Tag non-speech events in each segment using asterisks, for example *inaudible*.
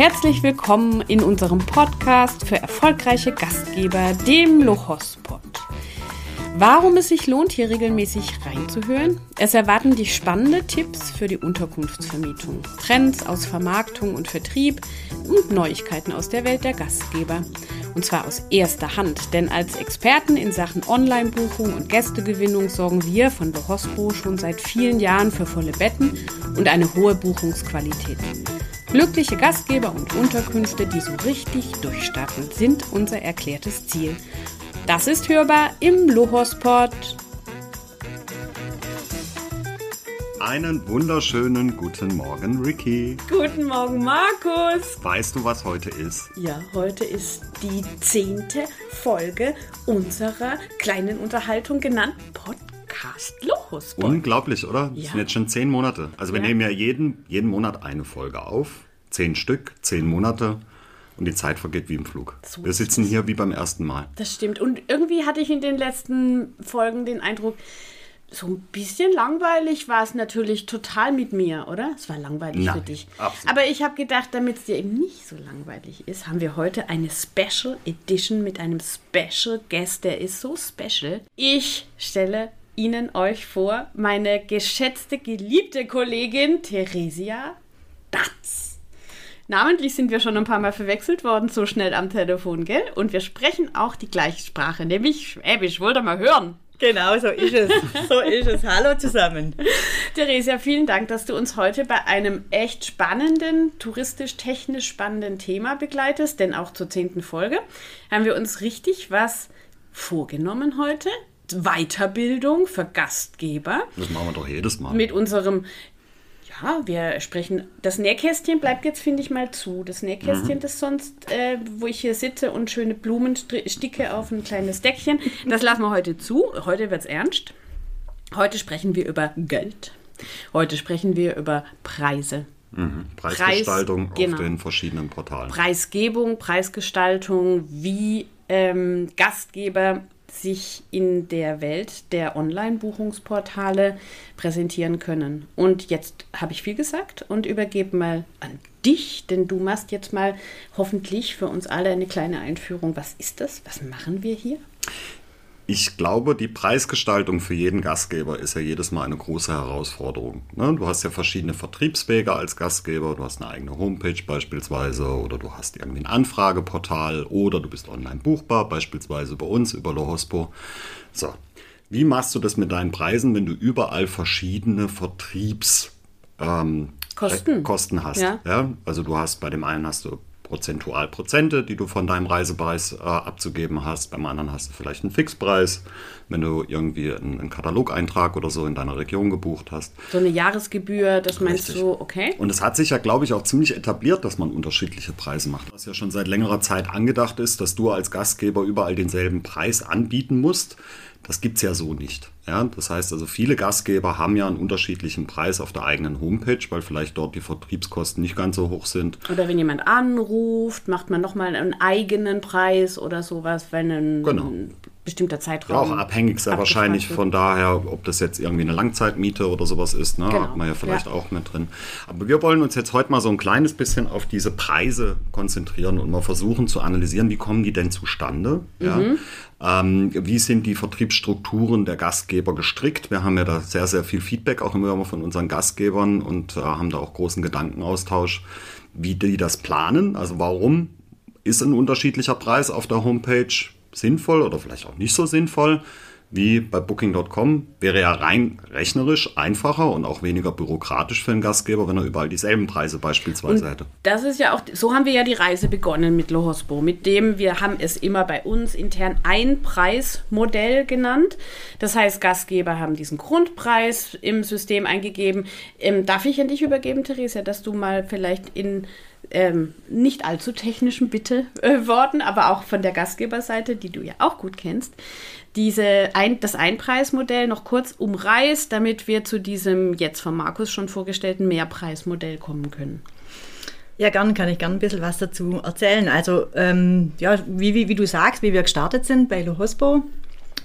Herzlich willkommen in unserem Podcast für erfolgreiche Gastgeber, dem Lochospot. Warum es sich lohnt, hier regelmäßig reinzuhören? Es erwarten dich spannende Tipps für die Unterkunftsvermietung, Trends aus Vermarktung und Vertrieb und Neuigkeiten aus der Welt der Gastgeber. Und zwar aus erster Hand, denn als Experten in Sachen Online-Buchung und Gästegewinnung sorgen wir von Lohospo schon seit vielen Jahren für volle Betten und eine hohe Buchungsqualität. Glückliche Gastgeber und Unterkünfte, die so richtig durchstarten, sind unser erklärtes Ziel. Das ist hörbar im Lohospot. Einen wunderschönen guten Morgen, Ricky. Guten Morgen, Markus. Weißt du, was heute ist? Ja, heute ist die zehnte Folge unserer kleinen Unterhaltung genannten Podcast Lohospot. Unglaublich, oder? Das Ja. sind jetzt schon zehn Monate. Also wir Ja. nehmen ja jeden, jeden Monat eine Folge auf. Zehn Stück, zehn Monate. Und die Zeit vergeht wie im Flug. So wir sitzen hier wie beim ersten Mal. Das stimmt. Und irgendwie hatte ich in den letzten Folgen den Eindruck, so ein bisschen langweilig war es natürlich total mit mir, oder? Es war langweilig Nein, für dich. absolut. Aber ich habe gedacht, damit es dir eben nicht so langweilig ist, haben wir heute eine Special Edition mit einem Special Guest, der ist so special. Ich stelle Ihnen euch vor, meine geschätzte, geliebte Kollegin Theresia Datz. Namentlich sind wir schon ein paar Mal verwechselt worden, so schnell am Telefon, gell? Und wir sprechen auch die gleiche Sprache, nämlich Schwäbisch. Wollt ihr mal hören? Genau, so ist es. So ist es. Hallo zusammen. *laughs* Theresia, vielen Dank, dass du uns heute bei einem echt spannenden, touristisch-technisch spannenden Thema begleitest, denn auch zur zehnten Folge haben wir uns richtig was vorgenommen heute. Weiterbildung für Gastgeber Das machen wir doch jedes Mal. mit unserem, ja, wir sprechen, das Nähkästchen bleibt jetzt, finde ich mal zu. Das Nähkästchen, Mhm. das sonst, äh, wo ich hier sitze und schöne Blumen sticke auf ein kleines Deckchen, das lassen wir heute zu. Heute wird es ernst. Heute sprechen wir über Geld. Heute sprechen wir über Preise. Preisgestaltung Preis, genau. auf den verschiedenen Portalen. Preisgebung, Preisgestaltung, wie ähm, Gastgeber sich in der Welt der Online-Buchungsportale präsentieren können. Und jetzt habe ich viel gesagt und übergebe mal an dich, denn du machst jetzt mal hoffentlich für uns alle eine kleine Einführung. Was ist das? Was machen wir hier? Ich glaube, die Preisgestaltung für jeden Gastgeber ist ja jedes Mal eine große Herausforderung. Ne? Du hast ja verschiedene Vertriebswege als Gastgeber. Du hast eine eigene Homepage beispielsweise oder du hast irgendwie ein Anfrageportal oder du bist online buchbar, beispielsweise bei uns über Lohospo. So, wie machst du das mit deinen Preisen, wenn du überall verschiedene Vertriebs ähm, Kosten. Kosten hast? Ja. Ja, also du hast bei dem einen hast du prozentual Prozente, die du von deinem Reisepreis äh, abzugeben hast. Beim anderen hast du vielleicht einen Fixpreis, wenn du irgendwie einen, einen Katalogeintrag oder so in deiner Region gebucht hast. So eine Jahresgebühr, das meinst Richtig. du, okay? Und es hat sich ja, glaube ich, auch ziemlich etabliert, dass man unterschiedliche Preise macht. Was ja schon seit längerer Zeit angedacht ist, dass du als Gastgeber überall denselben Preis anbieten musst. Das gibt es ja so nicht. Ja, das heißt also, viele Gastgeber haben ja einen unterschiedlichen Preis auf der eigenen Homepage, weil vielleicht dort die Vertriebskosten nicht ganz so hoch sind. Oder wenn jemand anruft, macht man nochmal einen eigenen Preis oder sowas, wenn ein Genau. Bestimmter Ja, Zeitraum. auch abhängig sehr wahrscheinlich wird. von daher, ob das jetzt irgendwie eine Langzeitmiete oder sowas ist. Ne? Genau, Hat man ja vielleicht ja. auch mit drin. Aber wir wollen uns jetzt heute mal so ein kleines bisschen auf diese Preise konzentrieren und mal versuchen zu analysieren, wie kommen die denn zustande? Ja? Mhm. Ähm, wie sind die Vertriebsstrukturen der Gastgeber gestrickt? Wir haben ja da sehr, sehr viel Feedback auch immer von unseren Gastgebern und äh, haben da auch großen Gedankenaustausch, wie die das planen. Also warum ist ein unterschiedlicher Preis auf der Homepage sinnvoll oder vielleicht auch nicht so sinnvoll wie bei Booking.com. Wäre ja rein rechnerisch einfacher und auch weniger bürokratisch für den Gastgeber, wenn er überall dieselben Preise beispielsweise hätte. Das ist ja auch, so haben wir ja die Reise begonnen mit Lohospo, mit dem wir haben es immer bei uns intern Einpreismodell genannt. Das heißt, Gastgeber haben diesen Grundpreis im System eingegeben. Ähm, darf ich an dich übergeben, Theresia, dass du mal vielleicht in ähm, nicht allzu technischen Bitte äh, Worten, aber auch von der Gastgeberseite, die du ja auch gut kennst, diese ein, das Einpreismodell noch kurz umreißt, damit wir zu diesem jetzt von Markus schon vorgestellten Mehrpreismodell kommen können. Ja, gern kann ich gern ein bisschen was dazu erzählen. Also, ähm, ja, wie, wie, wie du sagst, wie wir gestartet sind bei Lohospo,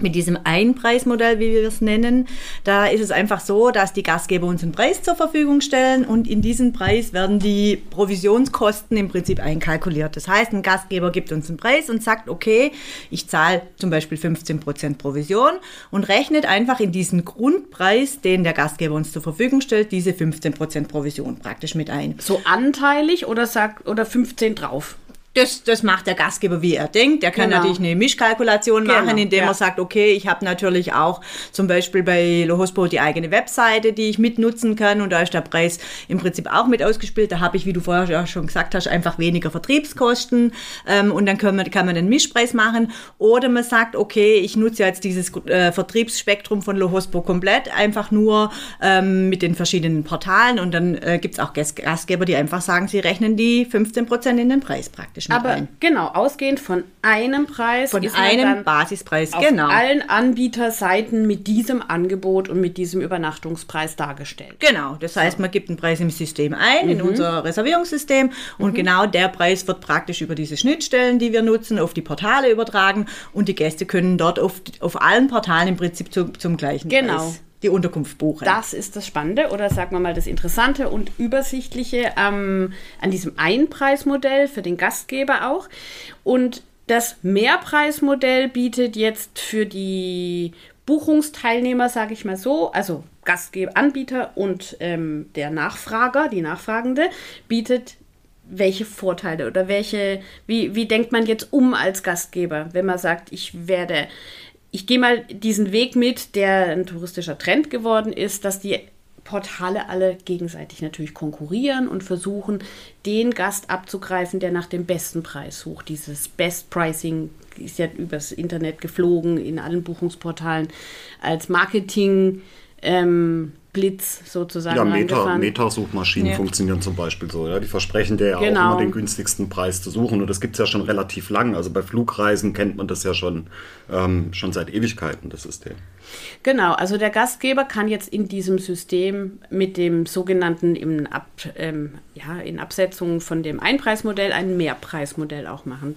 mit diesem Einpreismodell, wie wir es nennen, da ist es einfach so, dass die Gastgeber uns einen Preis zur Verfügung stellen und in diesen Preis werden die Provisionskosten im Prinzip einkalkuliert. Das heißt, ein Gastgeber gibt uns einen Preis und sagt, okay, ich zahle zum Beispiel 15% Provision und rechnet einfach in diesen Grundpreis, den der Gastgeber uns zur Verfügung stellt, diese 15% Provision praktisch mit ein. So anteilig oder sagt oder 15 drauf? Das, das macht der Gastgeber, wie er denkt. Der kann Genau. natürlich eine Mischkalkulation machen, Genau, indem ja. er sagt, okay, ich habe natürlich auch zum Beispiel bei Lohospo die eigene Webseite, die ich mitnutzen kann und da ist der Preis im Prinzip auch mit ausgespielt. Da habe ich, wie du vorher ja schon gesagt hast, einfach weniger Vertriebskosten ähm, und dann kann man, kann man einen Mischpreis machen. Oder man sagt, okay, ich nutze jetzt dieses äh, Vertriebsspektrum von Lohospo komplett, einfach nur ähm, mit den verschiedenen Portalen und dann äh, gibt es auch Gast Gastgeber, die einfach sagen, sie rechnen die 15% in den Preis praktisch mit Aber ein. genau, ausgehend von einem Preis Von einem dann Basispreis, auf genau. allen Anbieterseiten mit diesem Angebot und mit diesem Übernachtungspreis dargestellt. Genau, das heißt, man gibt einen Preis im System ein, Mhm. in unser Reservierungssystem und genau der Preis wird praktisch über diese Schnittstellen, die wir nutzen, auf die Portale übertragen und die Gäste können dort auf, auf allen Portalen im Prinzip zu, zum gleichen Genau. Preis die Unterkunft buchen. Das ist das Spannende oder sagen wir mal das Interessante und Übersichtliche ähm, an diesem Einpreismodell für den Gastgeber auch. Und das Mehrpreismodell bietet jetzt für die Buchungsteilnehmer, sage ich mal so, also Gastgeber, Anbieter und ähm, der Nachfrager, die Nachfragende, bietet welche Vorteile oder welche, wie, wie denkt man jetzt um als Gastgeber, wenn man sagt, ich werde, ich gehe mal diesen Weg mit, der ein touristischer Trend geworden ist, dass die Portale alle gegenseitig natürlich konkurrieren und versuchen, den Gast abzugreifen, der nach dem besten Preis sucht. Dieses Best Pricing ist ja übers Internet geflogen, in allen Buchungsportalen als Marketing. Ähm, Blitz sozusagen Ja, Meta. Meta-Suchmaschinen Ja. funktionieren zum Beispiel so. Ja? Die versprechen dir ja Genau. auch immer den günstigsten Preis zu suchen. Und das gibt es ja schon relativ lang. Also bei Flugreisen kennt man das ja schon, ähm, schon seit Ewigkeiten, das System. Genau, also der Gastgeber kann jetzt in diesem System mit dem sogenannten in, Ab, ähm, ja, in Absetzung von dem Einpreismodell ein Mehrpreismodell auch machen.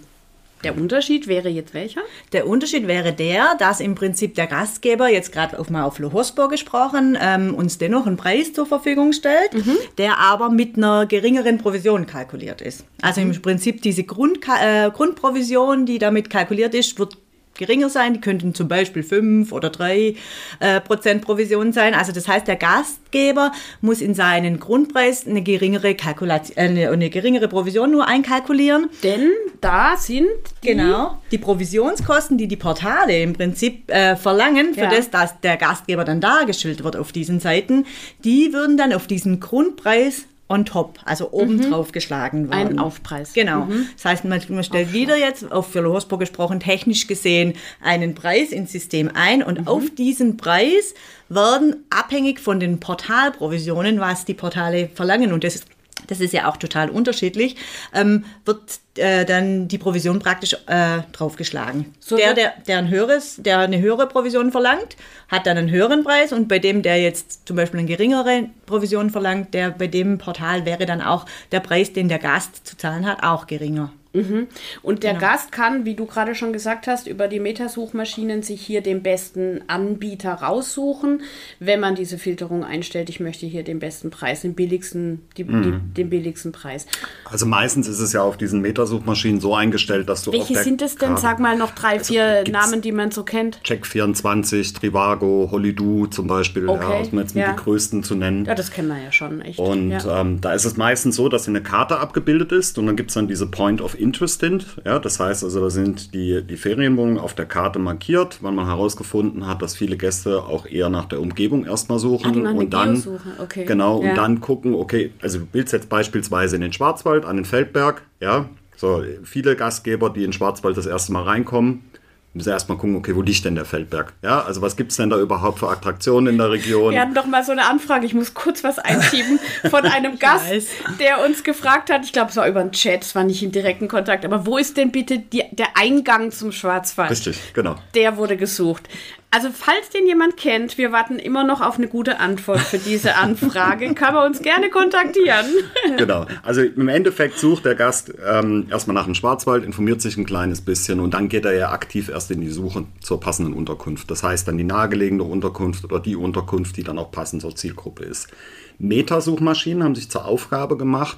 Der Unterschied wäre jetzt welcher? Der Unterschied wäre der, dass im Prinzip der Gastgeber, jetzt gerade auf mal auf Lohospo gesprochen, ähm, uns dennoch einen Preis zur Verfügung stellt, der aber mit einer geringeren Provision kalkuliert ist. Also im Prinzip diese Grund, äh, Grundprovision, die damit kalkuliert ist, wird geringer sein. Die könnten zum Beispiel 5 oder 3 äh, Prozent Provision sein. Also das heißt, der Gastgeber muss in seinen Grundpreis eine geringere, Kalkulation, äh, eine, eine geringere Provision nur einkalkulieren. Denn da sind die, Genau. Die Provisionskosten, die die Portale im Prinzip äh, verlangen, für Ja. das, dass der Gastgeber dann dargestellt wird auf diesen Seiten, die würden dann auf diesen Grundpreis on top, also obendrauf geschlagen werden. Ein Aufpreis. Genau. Das heißt, man, man stellt wieder jetzt, auf für Lohospo gesprochen, technisch gesehen, einen Preis ins System ein und auf diesen Preis werden abhängig von den Portalprovisionen, was die Portale verlangen und das ist das ist ja auch total unterschiedlich, ähm, wird äh, dann die Provision praktisch äh, draufgeschlagen. So der, der, der, ein höheres, der eine höhere Provision verlangt, hat dann einen höheren Preis und bei dem, der jetzt zum Beispiel eine geringere Provision verlangt, der bei dem Portal wäre dann auch der Preis, den der Gast zu zahlen hat, auch geringer. Und der Gast kann, wie du gerade schon gesagt hast, über die Metasuchmaschinen sich hier den besten Anbieter raussuchen, wenn man diese Filterung einstellt. Ich möchte hier den besten Preis, den billigsten, die, die, den billigsten Preis. Also meistens ist es ja auf diesen Metasuchmaschinen so eingestellt, dass du Welche sind es denn? Sag mal noch drei, vier gibt's- Namen, die man so kennt. Check24, Trivago, Holidoo zum Beispiel, Okay, ja, um jetzt ja. die größten zu nennen. Ja, das kennen wir ja schon, echt. Und ja. ähm, da ist es meistens so, dass eine Karte abgebildet ist und dann gibt es dann diese Point of Interest sind. Ja, das heißt also, da sind die, die Ferienwohnungen auf der Karte markiert, weil man herausgefunden hat, dass viele Gäste auch eher nach der Umgebung erstmal suchen Ah, und dann okay. genau Ja. und dann gucken, okay, also du willst jetzt beispielsweise in den Schwarzwald, an den Feldberg, ja, so viele Gastgeber, die in Schwarzwald das erste Mal reinkommen, müssen erstmal gucken, okay, wo liegt denn der Feldberg? Ja, also was gibt es denn da überhaupt für Attraktionen in der Region? Wir hatten doch mal so eine Anfrage, ich muss kurz was einschieben, *laughs* von einem Gast, weiß. der uns gefragt hat, ich glaube, es war über den Chat, es war nicht im direkten Kontakt, aber wo ist denn bitte die, der Eingang zum Schwarzwald? Richtig, genau. Der wurde gesucht. Also, falls den jemand kennt, wir warten immer noch auf eine gute Antwort für diese Anfrage, kann man uns gerne kontaktieren. *laughs* Genau. Also im Endeffekt sucht der Gast ähm, erstmal nach dem Schwarzwald, informiert sich ein kleines bisschen und dann geht er ja aktiv erst in die Suche zur passenden Unterkunft. Das heißt dann die nahegelegene Unterkunft oder die Unterkunft, die dann auch passend zur Zielgruppe ist. Metasuchmaschinen haben sich zur Aufgabe gemacht,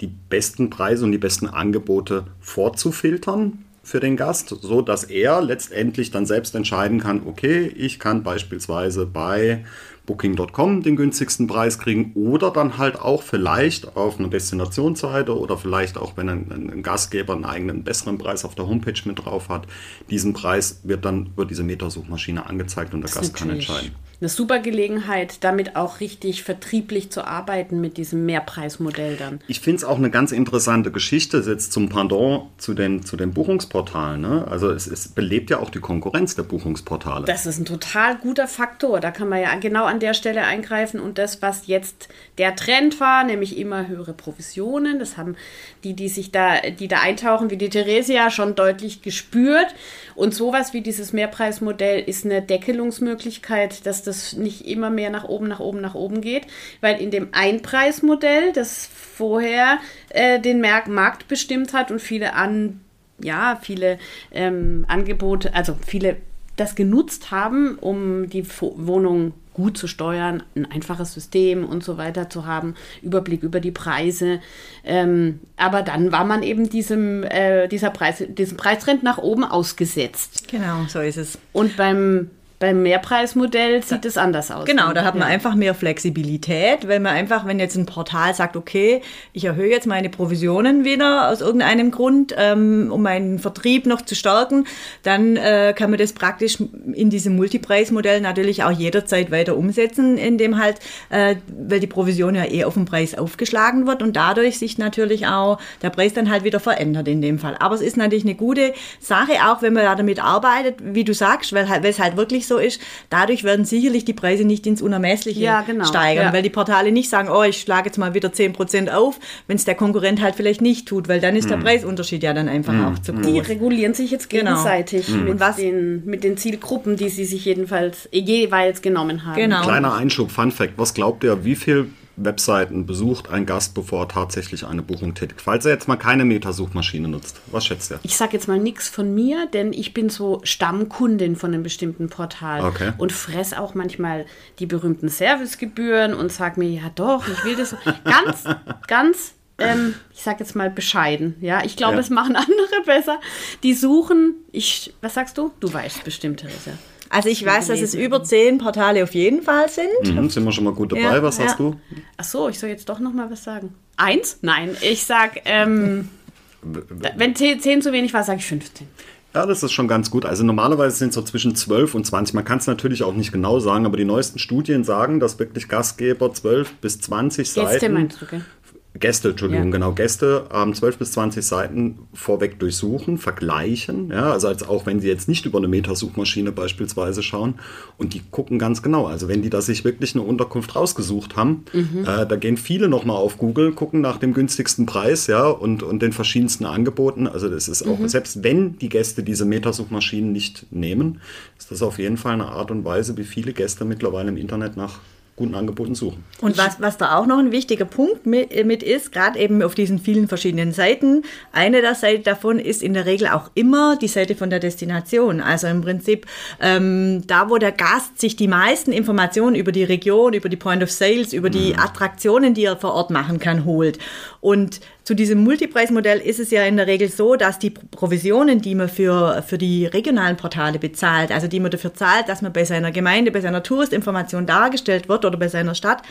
die besten Preise und die besten Angebote vorzufiltern für den Gast, so dass er letztendlich dann selbst entscheiden kann, okay, ich kann beispielsweise bei Booking.com den günstigsten Preis kriegen oder dann halt auch vielleicht auf einer Destinationsseite oder vielleicht auch, wenn ein, ein, Gastgeber einen eigenen besseren Preis auf der Homepage mit drauf hat, diesen Preis wird dann über diese Metasuchmaschine angezeigt und der Gast kann entscheiden eine super Gelegenheit, damit auch richtig vertrieblich zu arbeiten mit diesem Mehrpreismodell dann. Ich finde es auch eine ganz interessante Geschichte jetzt zum Pendant zu den, zu den Buchungsportalen. Ne? Also es, es belebt ja auch die Konkurrenz der Buchungsportale. Das ist ein total guter Faktor. Da kann man ja genau an der Stelle eingreifen und das, was jetzt der Trend war, nämlich immer höhere Provisionen, das haben die, die sich da, die da eintauchen, wie die Theresia, schon deutlich gespürt. Und sowas wie dieses Mehrpreismodell ist eine Deckelungsmöglichkeit, dass das nicht immer mehr nach oben, nach oben, nach oben geht, weil in dem Einpreismodell, das vorher äh, den Markt bestimmt hat und viele an ja, viele ähm, Angebote, also viele das genutzt haben, um die Wohnung gut zu steuern, ein einfaches System und so weiter zu haben, Überblick über die Preise. Ähm, aber dann war man eben diesem, äh, dieser Preis, diesem Preistrend nach oben ausgesetzt. Genau, so ist es. Und beim beim Mehrpreismodell sieht es anders aus. Genau, da hat man ja. einfach mehr Flexibilität, weil man einfach, wenn jetzt ein Portal sagt, okay, ich erhöhe jetzt meine Provisionen wieder aus irgendeinem Grund, ähm, um meinen Vertrieb noch zu stärken, dann äh, kann man das praktisch in diesem Multipreismodell natürlich auch jederzeit weiter umsetzen, indem halt, äh, weil die Provision ja eh auf den Preis aufgeschlagen wird und dadurch sich natürlich auch der Preis dann halt wieder verändert in dem Fall. Aber es ist natürlich eine gute Sache, auch wenn man da damit arbeitet, wie du sagst, weil, weil es halt wirklich so so ist, dadurch werden sicherlich die Preise nicht ins Unermessliche ja, genau. steigern, ja. weil die Portale nicht sagen, oh, ich schlage jetzt mal wieder 10% auf, wenn es der Konkurrent halt vielleicht nicht tut, weil dann ist der hm. Preisunterschied ja dann einfach mhm. auch zu groß. Die regulieren sich jetzt genau. gegenseitig genau. mit, was? Den, mit den Zielgruppen, die sie sich jedenfalls jeweils genommen haben. Genau. Kleiner Einschub, Fun Fact, was glaubt ihr, wie viel Webseiten besucht ein Gast, bevor er tatsächlich eine Buchung tätigt? Falls er jetzt mal keine Metasuchmaschine nutzt, was schätzt er? Ich sage jetzt mal nichts von mir, denn ich bin so Stammkundin von einem bestimmten Portal okay. und fress auch manchmal die berühmten Servicegebühren und sage mir, ja doch, ich will das ganz, *laughs* ganz ähm, ich sage jetzt mal bescheiden. Ja, ich glaube, ja. es machen *laughs* andere besser. Die suchen, ich, was sagst du? Du weißt bestimmt, Theresa. Also ich weiß, dass es über zehn Portale auf jeden Fall sind. Mhm, sind wir schon mal gut dabei. Ja, was ja. hast du? Ach so, ich soll jetzt doch noch mal was sagen. Eins? Nein, ich sag, ähm, wenn zehn zu wenig war, sage ich 15. Ja, das ist schon ganz gut. Also normalerweise sind es so zwischen 12 und 20. Man kann es natürlich auch nicht genau sagen, aber die neuesten Studien sagen, dass wirklich Gastgeber 12 bis 20 Gäste Seiten meinst du, okay? Gäste, Entschuldigung, ja. genau, Gäste ähm, 12 bis 20 Seiten vorweg durchsuchen, vergleichen, ja, also als auch wenn sie jetzt nicht über eine Metasuchmaschine beispielsweise schauen und die gucken ganz genau, also wenn die da sich wirklich eine Unterkunft rausgesucht haben, mhm. äh, da gehen viele nochmal auf Google, gucken nach dem günstigsten Preis, ja, und, und den verschiedensten Angeboten, also das ist auch, mhm. selbst wenn die Gäste diese Metasuchmaschinen nicht nehmen, ist das auf jeden Fall eine Art und Weise, wie viele Gäste mittlerweile im Internet nach guten Angeboten suchen. Und was, was da auch noch ein wichtiger Punkt mit, mit ist, gerade eben auf diesen vielen verschiedenen Seiten, eine der Seiten davon ist in der Regel auch immer die Seite von der Destination. Also im Prinzip ähm, da, wo der Gast sich die meisten Informationen über die Region, über die Point of Sales, über die mhm. Attraktionen, die er vor Ort machen kann, holt. Und zu diesem Multipreismodell ist es ja in der Regel so, dass die Provisionen, die man für, für die regionalen Portale bezahlt, also die man dafür zahlt, dass man bei seiner Gemeinde, bei seiner Touristinformation dargestellt wird oder bei seiner Stadt,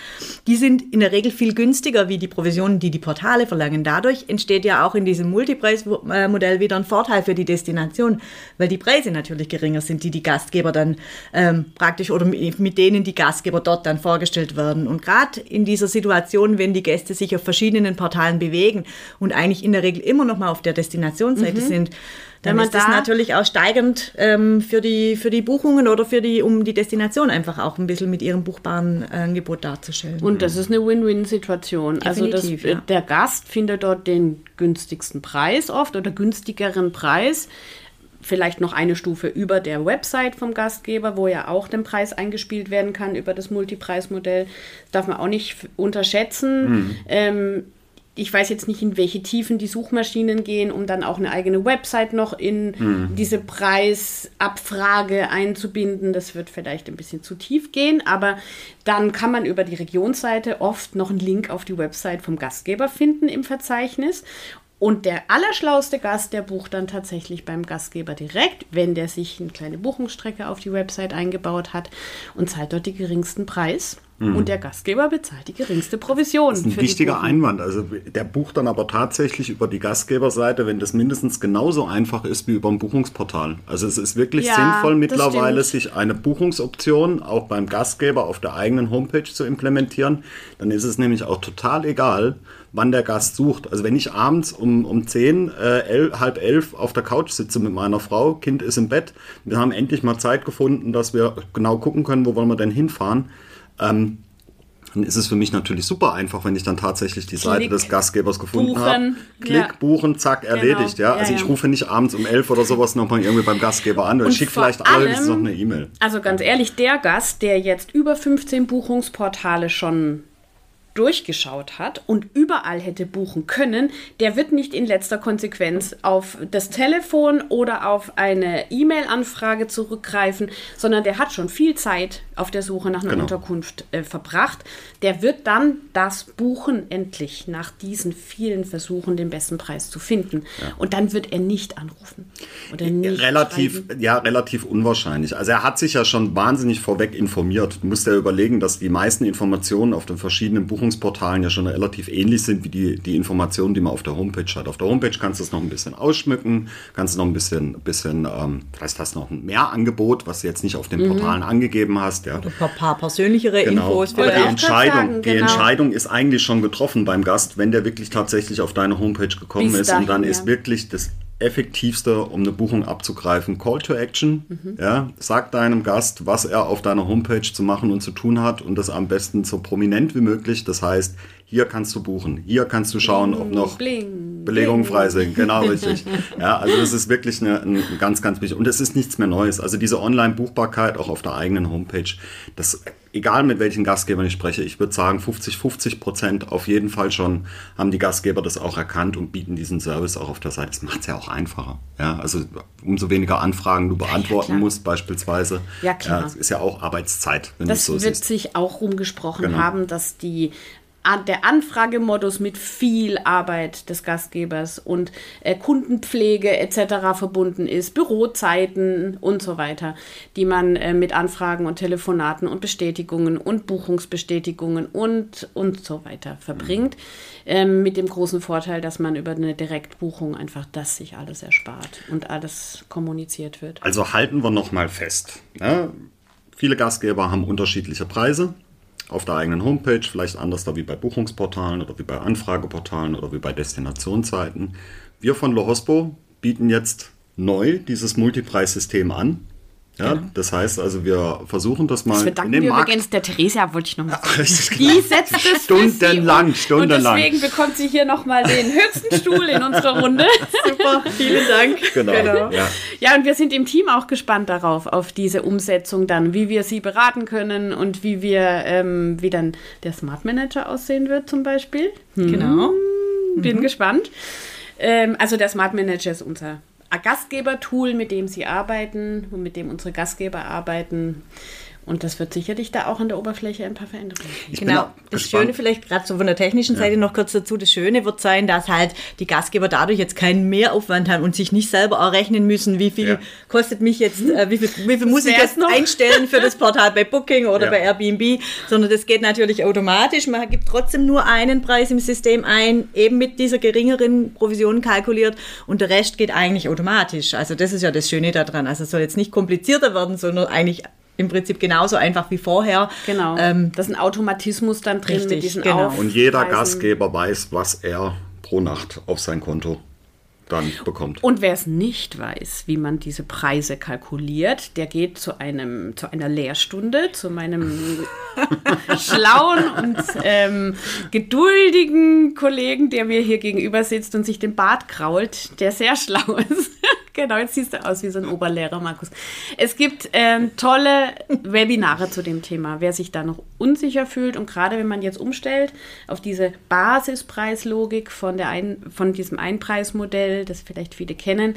die sind in der Regel viel günstiger wie die Provisionen, die die Portale verlangen. Dadurch entsteht ja auch in diesem Multipreismodell wieder ein Vorteil für die Destination, weil die Preise natürlich geringer sind, die die Gastgeber dann ähm, praktisch oder mit denen die Gastgeber dort dann vorgestellt werden. Und gerade in dieser Situation, wenn die Gäste sich auf verschiedenen Portalen bewegen, bewegen und eigentlich in der Regel immer noch mal auf der Destinationsseite mhm. sind, dann ist das natürlich auch steigend ähm, für, die, für die Buchungen oder für die, um die Destination einfach auch ein bisschen mit ihrem buchbaren äh, Angebot darzustellen. Und das ist eine Win-Win-Situation. Also das, ja. der Gast findet dort den günstigsten Preis oft oder günstigeren Preis vielleicht noch eine Stufe über der Website vom Gastgeber, wo ja auch der Preis eingespielt werden kann über das Multipreismodell. Das darf man auch nicht unterschätzen. Mhm. Ähm, ich weiß jetzt nicht, in welche Tiefen die Suchmaschinen gehen, um dann auch eine eigene Website noch in mhm. diese Preisabfrage einzubinden. Das wird vielleicht ein bisschen zu tief gehen, aber dann kann man über die Regionsseite oft noch einen Link auf die Website vom Gastgeber finden im Verzeichnis. Und der allerschlauste Gast, der bucht dann tatsächlich beim Gastgeber direkt, wenn der sich eine kleine Buchungsstrecke auf die Website eingebaut hat und zahlt dort den geringsten Preis. Mhm. Und der Gastgeber bezahlt die geringste Provision. Das ist ein wichtiger Einwand. Also der bucht dann aber tatsächlich über die Gastgeberseite, wenn das mindestens genauso einfach ist wie über ein Buchungsportal. Also es ist wirklich ja, sinnvoll mittlerweile, sich eine Buchungsoption auch beim Gastgeber auf der eigenen Homepage zu implementieren. Dann ist es nämlich auch total egal, wann der Gast sucht. Also wenn ich abends um, um 10, äh, elf, halb elf auf der Couch sitze mit meiner Frau, Kind ist im Bett, wir haben endlich mal Zeit gefunden, dass wir genau gucken können, wo wollen wir denn hinfahren ähm, dann ist es für mich natürlich super einfach, wenn ich dann tatsächlich die Klick, Seite des Gastgebers gefunden habe. Klick, ja. buchen, zack, genau. erledigt. Ja? Also ja, ich rufe nicht abends um elf oder sowas nochmal irgendwie beim Gastgeber an oder schicke vielleicht allerdings noch eine E-Mail. Also ganz ehrlich, der Gast, der jetzt über 15 Buchungsportale schon durchgeschaut hat und überall hätte buchen können, der wird nicht in letzter Konsequenz auf das Telefon oder auf eine E-Mail-Anfrage zurückgreifen, sondern der hat schon viel Zeit auf der Suche nach einer genau. Unterkunft äh, verbracht. Der wird dann das buchen, endlich nach diesen vielen Versuchen den besten Preis zu finden. Ja. Und dann wird er nicht anrufen. Oder nicht relativ, ja, relativ unwahrscheinlich. Also er hat sich ja schon wahnsinnig vorweg informiert. Du musst ja überlegen, dass die meisten Informationen auf den verschiedenen Buchungen Buchungsportalen ja schon relativ ähnlich sind wie die, die Informationen, die man auf der Homepage hat. Auf der Homepage kannst du es noch ein bisschen ausschmücken, kannst du noch ein bisschen, bisschen ähm, vielleicht hast du noch ein Mehrangebot, was du jetzt nicht auf den mhm. Portalen angegeben hast. Ja. Ein paar persönlichere genau. Infos. Aber die Entscheidung, sagen, genau. die Entscheidung ist eigentlich schon getroffen beim Gast, wenn der wirklich tatsächlich auf deine Homepage gekommen Bis ist dahin, und dann ja. ist wirklich das effektivste, um eine Buchung abzugreifen. Call to Action. Mhm. Ja, sag deinem Gast, was er auf deiner Homepage zu machen und zu tun hat und das am besten so prominent wie möglich. Das heißt, hier kannst du buchen, hier kannst du schauen, ob noch Bling, Belegungen frei sind. Genau, richtig. Ja, also das ist wirklich eine, ein ganz, ganz wichtig. Und es ist nichts mehr Neues. Also diese Online-Buchbarkeit auch auf der eigenen Homepage, das, egal mit welchen Gastgebern ich spreche, ich würde sagen 50, 50 Prozent auf jeden Fall schon haben die Gastgeber das auch erkannt und bieten diesen Service auch auf der Seite. Das macht es ja auch einfacher. Ja, also umso weniger Anfragen du beantworten ja, musst beispielsweise. Ja, klar. Ja, ist ja auch Arbeitszeit. Wenn das so wird siehst. sich auch rumgesprochen genau. haben, dass die der Anfragemodus mit viel Arbeit des Gastgebers und äh, Kundenpflege etc. verbunden ist, Bürozeiten und so weiter, die man äh, mit Anfragen und Telefonaten und Bestätigungen und Buchungsbestätigungen und, und so weiter verbringt. Ähm, mit dem großen Vorteil, dass man über eine Direktbuchung einfach das sich alles erspart und alles kommuniziert wird. Also halten wir nochmal fest. Ne? Viele Gastgeber haben unterschiedliche Preise auf der eigenen Homepage, vielleicht anders da wie bei Buchungsportalen oder wie bei Anfrageportalen oder wie bei Destinationsseiten. Wir von Lohospo bieten jetzt neu dieses Multipreissystem an. Ja, genau. das heißt also, wir versuchen das mal. Das verdanken wir Markt. übrigens der Theresia, wollte ich noch mal sagen. Ja, genau. Die setzt es stundenlang, stundenlang. Und deswegen bekommt sie hier nochmal den höchsten Stuhl in unserer Runde. *laughs* Super, vielen Dank. Genau. genau. Ja. ja, und wir sind im Team auch gespannt darauf, auf diese Umsetzung dann, wie wir sie beraten können und wie wir, ähm, wie dann der Smart Manager aussehen wird zum Beispiel. Hm. Genau. Bin mhm. gespannt. Ähm, also der Smart Manager ist unser Gastgeber-Tool, mit dem sie arbeiten und mit dem unsere Gastgeber arbeiten. Und das wird sicherlich da auch an der Oberfläche ein paar Veränderungen geben. Genau. Das gespannt. Schöne vielleicht gerade so von der technischen Seite ja. noch kurz dazu. Das Schöne wird sein, dass halt die Gastgeber dadurch jetzt keinen Mehraufwand haben und sich nicht selber errechnen müssen, wie viel ja. kostet mich jetzt, äh, wie viel, wie viel muss ich jetzt noch? einstellen für das Portal bei Booking oder ja. bei Airbnb, sondern das geht natürlich automatisch. Man gibt trotzdem nur einen Preis im System ein, eben mit dieser geringeren Provision kalkuliert und der Rest geht eigentlich automatisch. Also das ist ja das Schöne daran. Also es soll jetzt nicht komplizierter werden, sondern eigentlich im Prinzip genauso einfach wie vorher. Genau. Ähm, das ist ein Automatismus dann drin richtig, mit diesen genau. Und jeder Gastgeber weiß, was er pro Nacht auf sein Konto dann bekommt. Und wer es nicht weiß, wie man diese Preise kalkuliert, der geht zu einem zu einer Lehrstunde, zu meinem *laughs* schlauen und ähm, geduldigen Kollegen, der mir hier gegenüber sitzt und sich den Bart krault, der sehr schlau ist. Genau, jetzt siehst du aus wie so ein Oberlehrer, Markus. Es gibt ähm, tolle Webinare zu dem Thema. Wer sich da noch unsicher fühlt und gerade wenn man jetzt umstellt auf diese Basispreislogik von, der ein, von diesem Einpreismodell, das vielleicht viele kennen,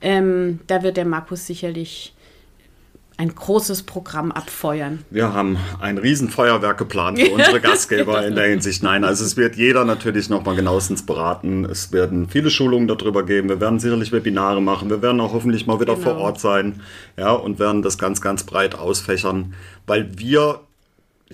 ähm, da wird der Markus sicherlich ein großes Programm abfeuern. Wir haben ein Riesenfeuerwerk geplant für unsere *laughs* Gastgeber in der Hinsicht. Nein, also es wird jeder natürlich nochmal genauestens beraten. Es werden viele Schulungen darüber geben. Wir werden sicherlich Webinare machen. Wir werden auch hoffentlich mal wieder genau. vor Ort sein. Ja, und werden das ganz, ganz breit ausfächern, weil wir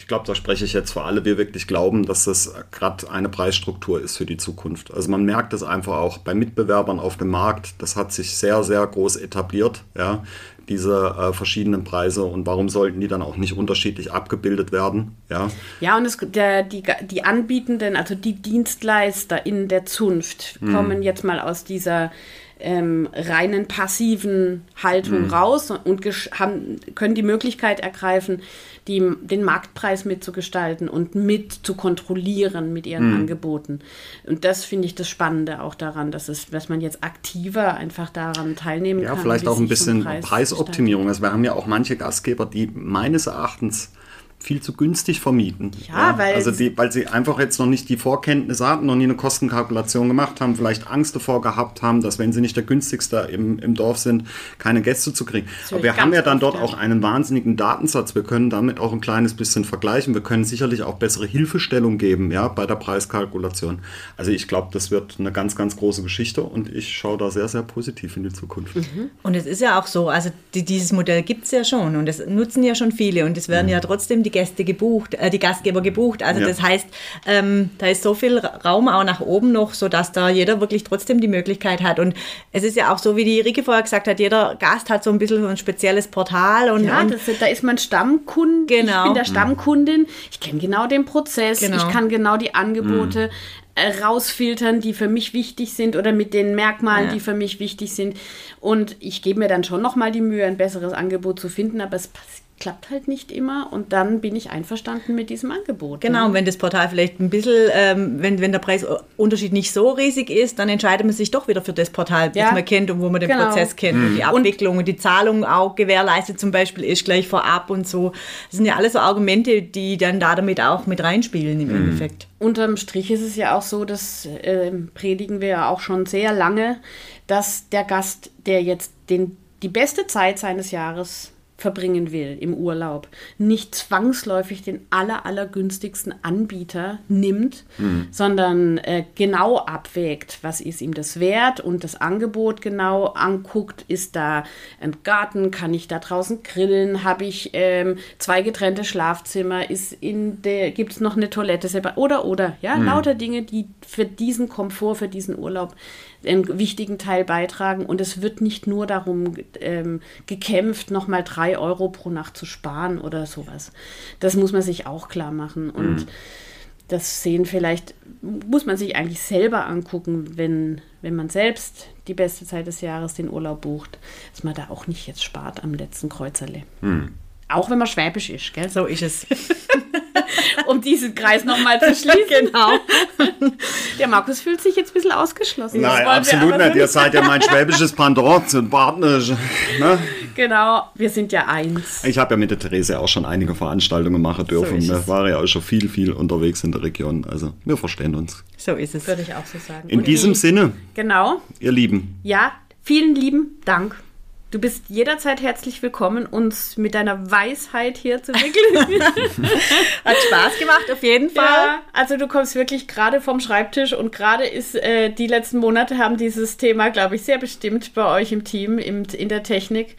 ich glaube, da spreche ich jetzt für alle, wir wirklich glauben, dass das gerade eine Preisstruktur ist für die Zukunft. Also man merkt es einfach auch bei Mitbewerbern auf dem Markt, das hat sich sehr, sehr groß etabliert. Ja diese äh, verschiedenen Preise und warum sollten die dann auch nicht unterschiedlich abgebildet werden? Ja, ja und es, der, die, die Anbietenden, also die Dienstleister in der Zunft, mhm. kommen jetzt mal aus dieser ähm, reinen passiven Haltung mhm. raus und haben, können die Möglichkeit ergreifen, die, den Marktpreis mitzugestalten und mit zu kontrollieren mit ihren mhm. Angeboten. Und das finde ich das Spannende auch daran, dass, es, dass man jetzt aktiver einfach daran teilnehmen ja, kann. Ja, vielleicht auch ein bisschen Preis Preisoptimierung. Also wir haben ja auch manche Gastgeber, die meines Erachtens viel zu günstig vermieten. Ja, ja, weil also die, weil sie einfach jetzt noch nicht die Vorkenntnisse hatten, noch nie eine Kostenkalkulation gemacht haben, vielleicht Angst davor gehabt haben, dass wenn sie nicht der günstigste im, im Dorf sind, keine Gäste zu kriegen. Aber wir haben ja dann dort auch einen wahnsinnigen Datensatz. Wir können damit auch ein kleines bisschen vergleichen. Wir können sicherlich auch bessere Hilfestellung geben, ja, bei der Preiskalkulation. Also ich glaube, das wird eine ganz, ganz große Geschichte und ich schaue da sehr, sehr positiv in die Zukunft. Mhm. Und es ist ja auch so, also die, dieses Modell gibt es ja schon und es nutzen ja schon viele und es werden mhm. ja trotzdem die die Gäste gebucht, äh, die Gastgeber gebucht. Also ja. das heißt, ähm, da ist so viel Raum auch nach oben noch, sodass da jeder wirklich trotzdem die Möglichkeit hat. Und es ist ja auch so, wie die Rike vorher gesagt hat, jeder Gast hat so ein bisschen so ein spezielles Portal. Und, ja, und das, da ist man Stammkunde. Genau. Ich bin der Stammkundin. Ich kenne genau den Prozess. Genau. Ich kann genau die Angebote. Mhm rausfiltern, die für mich wichtig sind oder mit den Merkmalen, ja. die für mich wichtig sind. Und ich gebe mir dann schon nochmal die Mühe, ein besseres Angebot zu finden, aber es passiert klappt halt nicht immer und dann bin ich einverstanden mit diesem Angebot. Genau, ne? und wenn das Portal vielleicht ein bisschen, ähm, wenn, wenn der Preisunterschied nicht so riesig ist, dann entscheidet man sich doch wieder für das Portal, ja. das man kennt und wo man den genau. Prozess kennt mhm. und die Abwicklung und, und, die Zahlung auch gewährleistet zum Beispiel ist gleich vorab und so. Das sind ja alles so Argumente, die dann da damit auch mit reinspielen im mhm. Endeffekt. Unterm Strich ist es ja auch so, das äh, predigen wir ja auch schon sehr lange, dass der Gast, der jetzt den, die beste Zeit seines Jahres verbringen will im Urlaub, nicht zwangsläufig den aller, allergünstigsten Anbieter nimmt, mhm. sondern äh, genau abwägt, was ist ihm das wert und das Angebot genau anguckt, ist da ein Garten, kann ich da draußen grillen, habe ich ähm, zwei getrennte Schlafzimmer, ist in der, gibt es noch eine Toilette selber oder oder, ja, mhm. lauter Dinge, die für diesen Komfort, für diesen Urlaub einen wichtigen Teil beitragen. Und es wird nicht nur darum ähm, gekämpft, nochmal drei Euro pro Nacht zu sparen oder sowas. Das muss man sich auch klar machen. Und mhm. das sehen vielleicht, muss man sich eigentlich selber angucken, wenn, wenn man selbst die beste Zeit des Jahres den Urlaub bucht, dass man da auch nicht jetzt spart am letzten Kreuzerle. Mhm. Auch wenn man schwäbisch ist, gell? So ist es. *laughs* um diesen Kreis nochmal zu schließen. *laughs* genau. Der Markus fühlt sich jetzt ein bisschen ausgeschlossen. Nein, absolut nicht. Ihr seid ja mein schwäbisches Pendant und Partner. Ne? Genau, wir sind ja eins. Ich habe ja mit der Therese auch schon einige Veranstaltungen machen dürfen. So wir waren ja auch schon viel, viel unterwegs in der Region. Also wir verstehen uns. So ist es. Würde ich auch so sagen. In und diesem die, Sinne. Genau. Ihr Lieben. Ja, vielen lieben Dank Du bist jederzeit herzlich willkommen, uns mit deiner Weisheit hier zu wickeln. *laughs* Hat Spaß gemacht, auf jeden Fall. Ja, also du kommst wirklich gerade vom Schreibtisch und gerade ist, äh, die letzten Monate haben dieses Thema, glaube ich, sehr bestimmt bei euch im Team, im, in der Technik.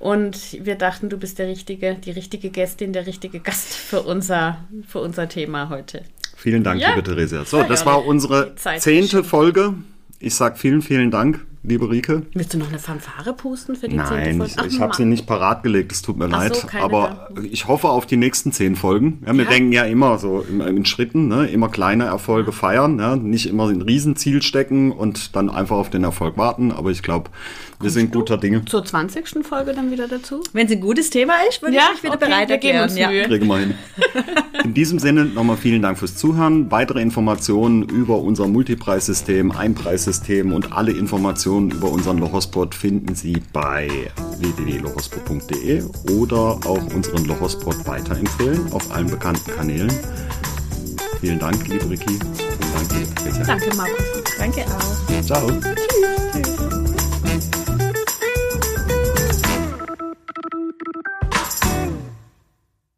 Und wir dachten, du bist der richtige, die richtige Gästin, der richtige Gast für unser, für unser Thema heute. Vielen Dank, ja. liebe Theresia. So, das war unsere zehnte Folge. Ich sage vielen, vielen Dank liebe Rike. Willst du noch eine Fanfare pusten für die Nein, Folge? Ach, ich, ich habe sie nicht parat gelegt, es tut mir Ach leid. So, aber da. ich hoffe auf die nächsten zehn Folgen. Ja, wir ja. denken ja immer so in, in Schritten, ne? immer kleine Erfolge ja. feiern, ja? nicht immer ein Riesenziel stecken und dann einfach auf den Erfolg warten. Aber ich glaube, wir sind guter Dinge. Zur 20. Folge dann wieder dazu? Wenn es ein gutes Thema ist, würde ja? ich mich wieder okay, bereit erklären. Wir Mühe. Kriegen wir hin. *laughs* In diesem Sinne nochmal vielen Dank fürs Zuhören. Weitere Informationen über unser Multipreissystem, Einpreissystem und alle Informationen über unseren Lochospot finden Sie bei www.lochospot.de oder auch unseren Lochospot weiterempfehlen auf allen bekannten Kanälen. Vielen Dank, liebe Ricky. Vielen Dank, liebe Danke, Markus. Danke auch. Ciao. Tschüss.